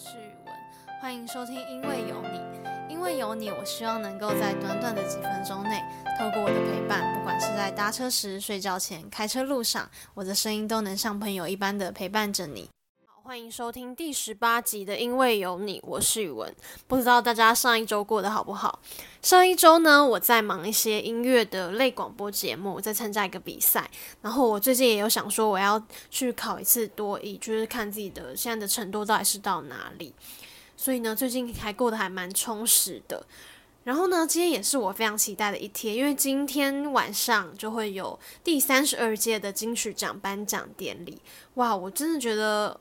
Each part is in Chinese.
是宇文，欢迎收听《因为有你》。因为有你，我希望能够在短短的几分钟内，透过我的陪伴，不管是在搭车时、睡觉前、开车路上，我的声音都能像朋友一般的陪伴着你。欢迎收听第十八集的《因为有你》，我是宇文。不知道大家上一周过得好不好？上一周呢，我在忙一些音乐的类广播节目，在参加一个比赛。然后我最近也有想说，我要去考一次多艺，就是看自己的现在的程度到底是到哪里。所以呢，最近还过得还蛮充实的。然后呢，今天也是我非常期待的一天，因为今天晚上就会有第三十二届的金曲奖颁奖典礼。哇，我真的觉得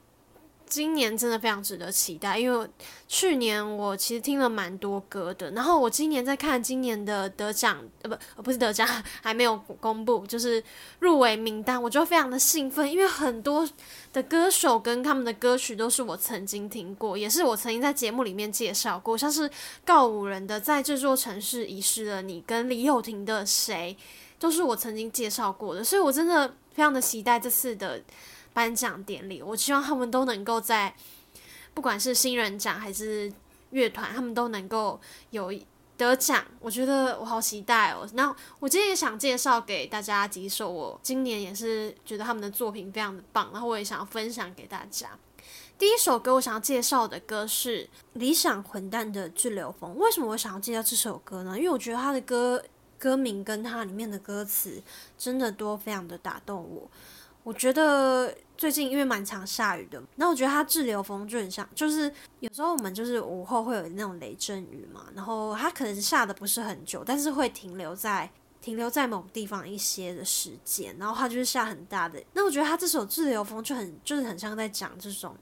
今年真的非常值得期待，因为去年我其实听了蛮多歌的，然后我今年在看今年的得奖，呃，不，不是得奖，还没有公布，就是入围名单，我就非常的兴奋，因为很多。的歌手跟他们的歌曲都是我曾经听过，也是我曾经在节目里面介绍过，像是告五人的《在这座城市遗失了你》跟李友廷的《谁》，都是我曾经介绍过的，所以我真的非常的期待这次的颁奖典礼。我希望他们都能够在，不管是新人奖还是乐团，他们都能够有。得奖，我觉得我好期待哦。那我今天也想介绍给大家几首我今年也是觉得他们的作品非常的棒，然后我也想要分享给大家。第一首歌我想要介绍的歌是理想混蛋的《滞留风》。为什么我想要介绍这首歌呢？因为我觉得他的歌歌名跟他里面的歌词真的都非常的打动我。我觉得最近因为蛮常下雨的，那我觉得它滞留风就很像，就是有时候我们就是午后会有那种雷阵雨嘛，然后它可能下的不是很久，但是会停留在停留在某地方一些的时间，然后它就是下很大的。那我觉得它这首滞留风就很就是很像在讲这种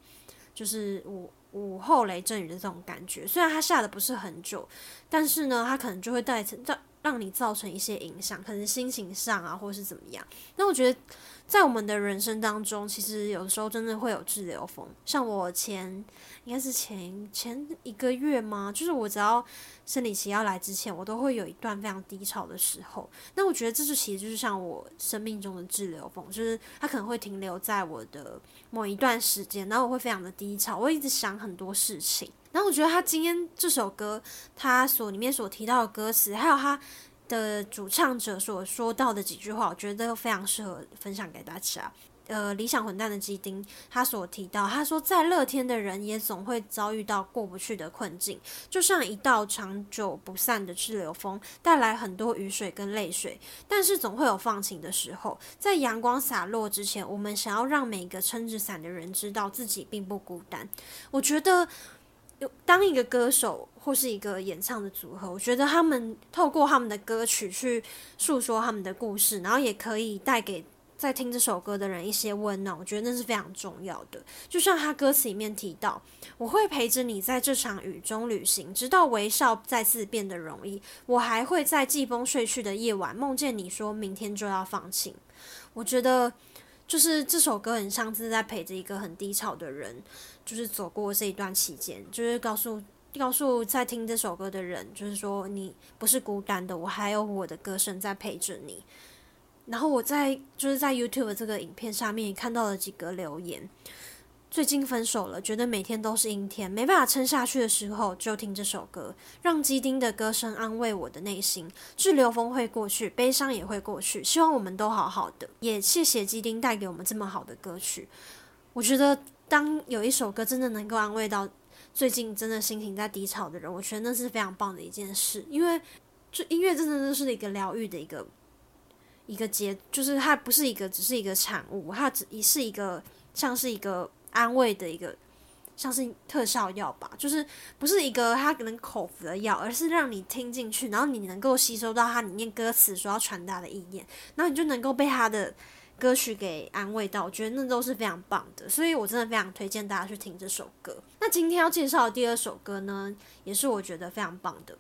就是午午后雷阵雨的这种感觉，虽然它下的不是很久，但是呢，它可能就会带成让让你造成一些影响，可能心情上啊，或是怎么样。那我觉得。在我们的人生当中，其实有时候真的会有滞留风。像我前应该是前前一个月吗？就是我只要生理期要来之前，我都会有一段非常低潮的时候。那我觉得这就其实就是像我生命中的滞留风，就是它可能会停留在我的某一段时间，然后我会非常的低潮，我一直想很多事情。然后我觉得他今天这首歌，他所里面所提到的歌词，还有他。的主唱者所说到的几句话，我觉得都非常适合分享给大家。呃，理想混蛋的基丁，他所提到，他说，再乐天的人也总会遭遇到过不去的困境，就像一道长久不散的滞留风，带来很多雨水跟泪水，但是总会有放晴的时候。在阳光洒落之前，我们想要让每个撑着伞的人知道自己并不孤单。我觉得。当一个歌手或是一个演唱的组合，我觉得他们透过他们的歌曲去诉说他们的故事，然后也可以带给在听这首歌的人一些温暖。我觉得那是非常重要的。就像他歌词里面提到：“我会陪着你在这场雨中旅行，直到微笑再次变得容易。我还会在季风睡去的夜晚梦见你说明天就要放晴。”我觉得。就是这首歌很像是在陪着一个很低潮的人，就是走过这一段期间，就是告诉告诉在听这首歌的人，就是说你不是孤单的，我还有我的歌声在陪着你。然后我在就是在 YouTube 这个影片下面看到了几个留言。最近分手了，觉得每天都是阴天，没办法撑下去的时候，就听这首歌，让基丁的歌声安慰我的内心。滞留风会过去，悲伤也会过去，希望我们都好好的。也谢谢基丁带给我们这么好的歌曲。我觉得，当有一首歌真的能够安慰到最近真的心情在低潮的人，我觉得那是非常棒的一件事。因为，就音乐真的就是一个疗愈的一个一个结，就是它不是一个只是一个产物，它只是一个像是一个。安慰的一个像是特效药吧，就是不是一个它可能口服的药，而是让你听进去，然后你能够吸收到它里面歌词所要传达的意念，然后你就能够被它的歌曲给安慰到。我觉得那都是非常棒的，所以我真的非常推荐大家去听这首歌。那今天要介绍的第二首歌呢，也是我觉得非常棒的，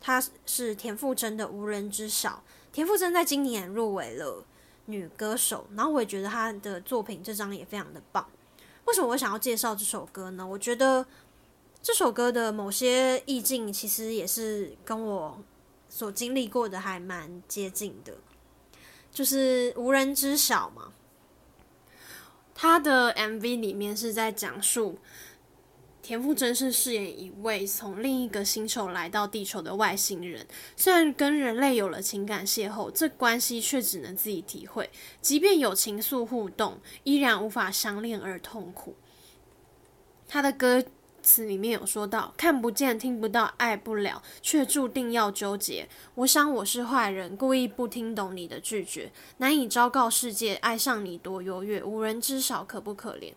它是田馥甄的《无人知晓》。田馥甄在今年入围了女歌手，然后我也觉得她的作品这张也非常的棒。为什么我想要介绍这首歌呢？我觉得这首歌的某些意境其实也是跟我所经历过的还蛮接近的，就是无人知晓嘛。他的 MV 里面是在讲述田馥甄是饰演一位从另一个星球来到地球的外星人，虽然跟人类有了情感邂逅，这关系却只能自己体会。即便有情愫互动，依然无法相恋而痛苦。他的歌词里面有说到：“看不见、听不到、爱不了，却注定要纠结。我想我是坏人，故意不听懂你的拒绝，难以昭告世界，爱上你多优越，无人知晓，可不可怜？”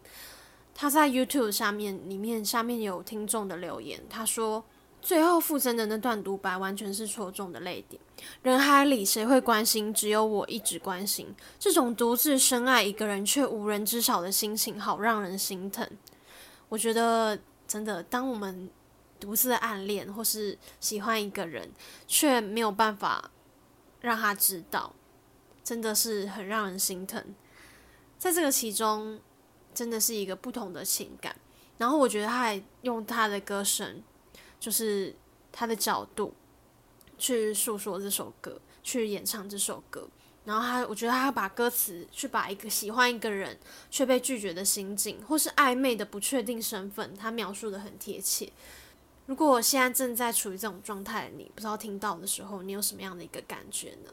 他在 YouTube 下面里面下面有听众的留言，他说最后附身的那段独白完全是戳中的泪点。人海里谁会关心？只有我一直关心。这种独自深爱一个人却无人知晓的心情，好让人心疼。我觉得真的，当我们独自暗恋或是喜欢一个人，却没有办法让他知道，真的是很让人心疼。在这个其中。真的是一个不同的情感，然后我觉得他还用他的歌声，就是他的角度去诉说这首歌，去演唱这首歌。然后他，我觉得他把歌词去把一个喜欢一个人却被拒绝的心境，或是暧昧的不确定身份，他描述的很贴切。如果我现在正在处于这种状态，你不知道听到的时候，你有什么样的一个感觉呢？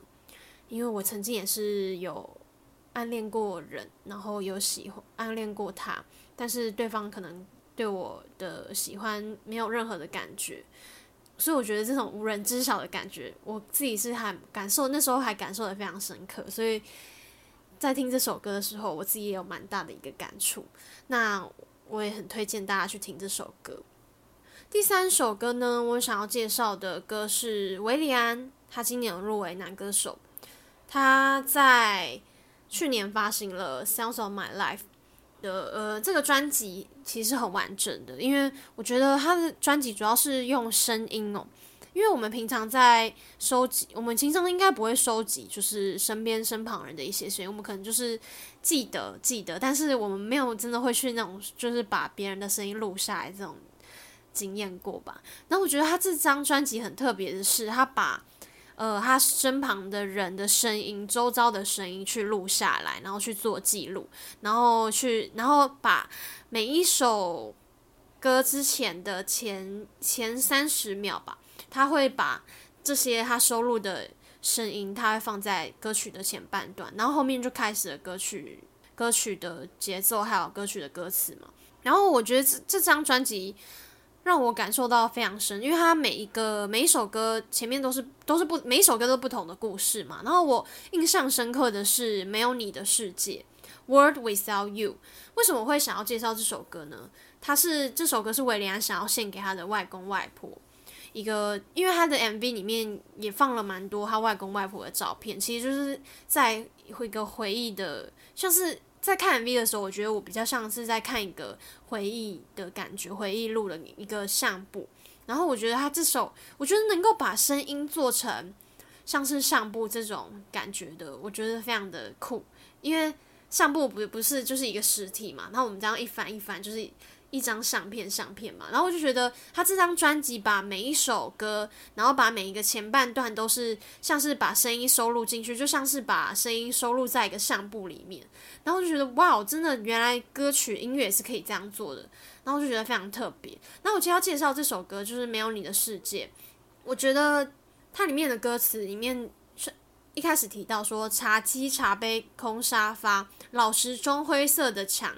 因为我曾经也是有。暗恋过人，然后有喜欢暗恋过他，但是对方可能对我的喜欢没有任何的感觉，所以我觉得这种无人知晓的感觉，我自己是还感受那时候还感受的非常深刻，所以在听这首歌的时候，我自己也有蛮大的一个感触。那我也很推荐大家去听这首歌。第三首歌呢，我想要介绍的歌是维里安，他今年入围男歌手，他在。去年发行了《Sounds of My Life》的呃这个专辑，其实很完整的，因为我觉得他的专辑主要是用声音哦，因为我们平常在收集，我们平常应该不会收集，就是身边身旁人的一些声音，我们可能就是记得记得，但是我们没有真的会去那种，就是把别人的声音录下来这种经验过吧。那我觉得他这张专辑很特别的是，他把呃，他身旁的人的声音、周遭的声音去录下来，然后去做记录，然后去，然后把每一首歌之前的前前三十秒吧，他会把这些他收录的声音，他会放在歌曲的前半段，然后后面就开始了歌曲歌曲的节奏，还有歌曲的歌词嘛。然后我觉得这这张专辑。让我感受到非常深，因为他每一个每一首歌前面都是都是不每一首歌都不同的故事嘛。然后我印象深刻的是《没有你的世界》（World Without You）。为什么会想要介绍这首歌呢？它是这首歌是维里安想要献给他的外公外婆，一个因为他的 MV 里面也放了蛮多他外公外婆的照片，其实就是在一个回忆的，像是。在看 MV 的时候，我觉得我比较像是在看一个回忆的感觉，回忆录的一个相簿。然后我觉得他这首，我觉得能够把声音做成像是相簿这种感觉的，我觉得非常的酷。因为相簿不不是就是一个实体嘛，然后我们这样一翻一翻就是。一张相片，相片嘛，然后我就觉得他这张专辑把每一首歌，然后把每一个前半段都是像是把声音收录进去，就像是把声音收录在一个相簿里面，然后就觉得哇，真的原来歌曲音乐是可以这样做的，然后就觉得非常特别。那我今天要介绍这首歌就是《没有你的世界》，我觉得它里面的歌词里面一开始提到说茶几、茶杯、空沙发、老时钟、灰色的墙。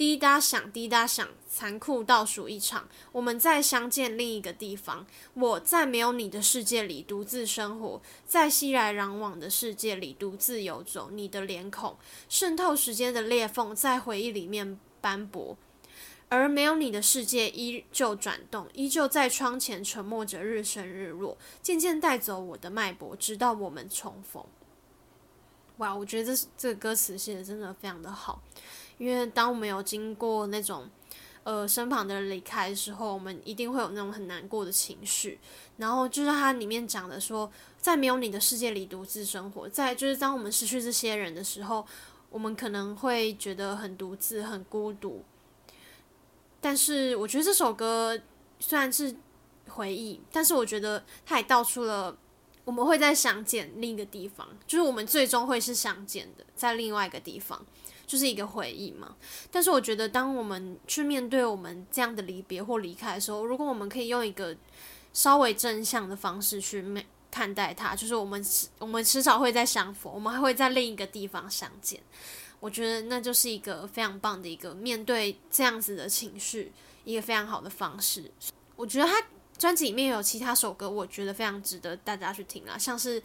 滴答响，滴答响，残酷倒数一场，我们再相见另一个地方。我在没有你的世界里独自生活，在熙来攘往的世界里独自游走。你的脸孔渗透时间的裂缝，在回忆里面斑驳，而没有你的世界依旧转动，依旧在窗前沉默着日升日落，渐渐带走我的脉搏，直到我们重逢。哇，我觉得这这个歌词写的真的非常的好。因为当我们有经过那种，呃，身旁的人离开的时候，我们一定会有那种很难过的情绪。然后就是它里面讲的说，在没有你的世界里独自生活，在就是当我们失去这些人的时候，我们可能会觉得很独自、很孤独。但是我觉得这首歌虽然是回忆，但是我觉得它也道出了我们会在相见另一个地方，就是我们最终会是相见的，在另外一个地方。就是一个回忆嘛。但是我觉得，当我们去面对我们这样的离别或离开的时候，如果我们可以用一个稍微正向的方式去面看待它，就是我们我们迟早会再相逢，我们还会在另一个地方相见。我觉得那就是一个非常棒的一个面对这样子的情绪，一个非常好的方式。我觉得他专辑里面有其他首歌，我觉得非常值得大家去听啊，像是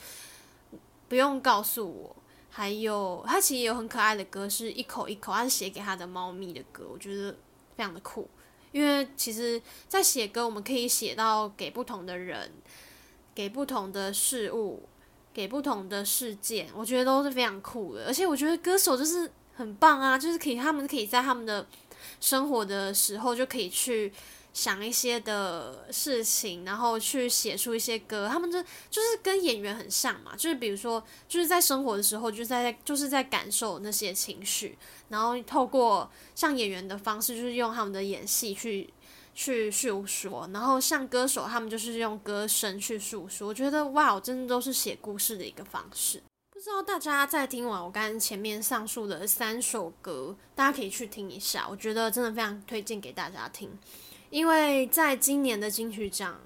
不用告诉我，还有他其实也有很可爱的歌，是一口一口，他是写给他的猫咪的歌，我觉得非常的酷。因为其实，在写歌，我们可以写到给不同的人，给不同的事物。给不同的事件，我觉得都是非常酷的，而且我觉得歌手就是很棒啊，就是可以他们可以在他们的生活的时候就可以去想一些的事情，然后去写出一些歌，他们就就是跟演员很像嘛，就是比如说就是在生活的时候就是在就是在感受那些情绪，然后透过像演员的方式，就是用他们的演戏去。去诉说，然后像歌手，他们就是用歌声去诉说。我觉得哇，真的都是写故事的一个方式。不知道大家在听完我刚刚前面上述的三首歌，大家可以去听一下。我觉得真的非常推荐给大家听，因为在今年的金曲奖，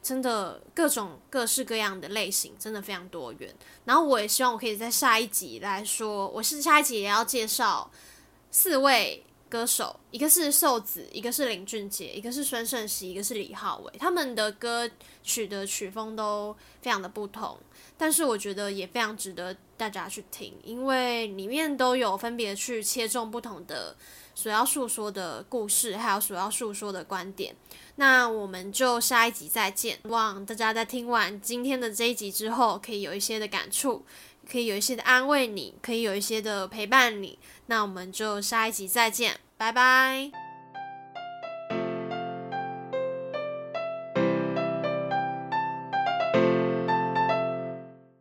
真的各种各式各样的类型真的非常多元。然后我也希望我可以在下一集来说，我是下一集也要介绍四位。歌手，一个是瘦子，一个是林俊杰，一个是孙盛熙，一个是李浩伟。他们的歌曲的曲风都非常的不同，但是我觉得也非常值得大家去听，因为里面都有分别去切中不同的所要诉说的故事，还有所要诉说的观点。那我们就下一集再见，希望大家在听完今天的这一集之后，可以有一些的感触。可以有一些的安慰你，可以有一些的 陪伴你，那我们就下一集再见，拜拜。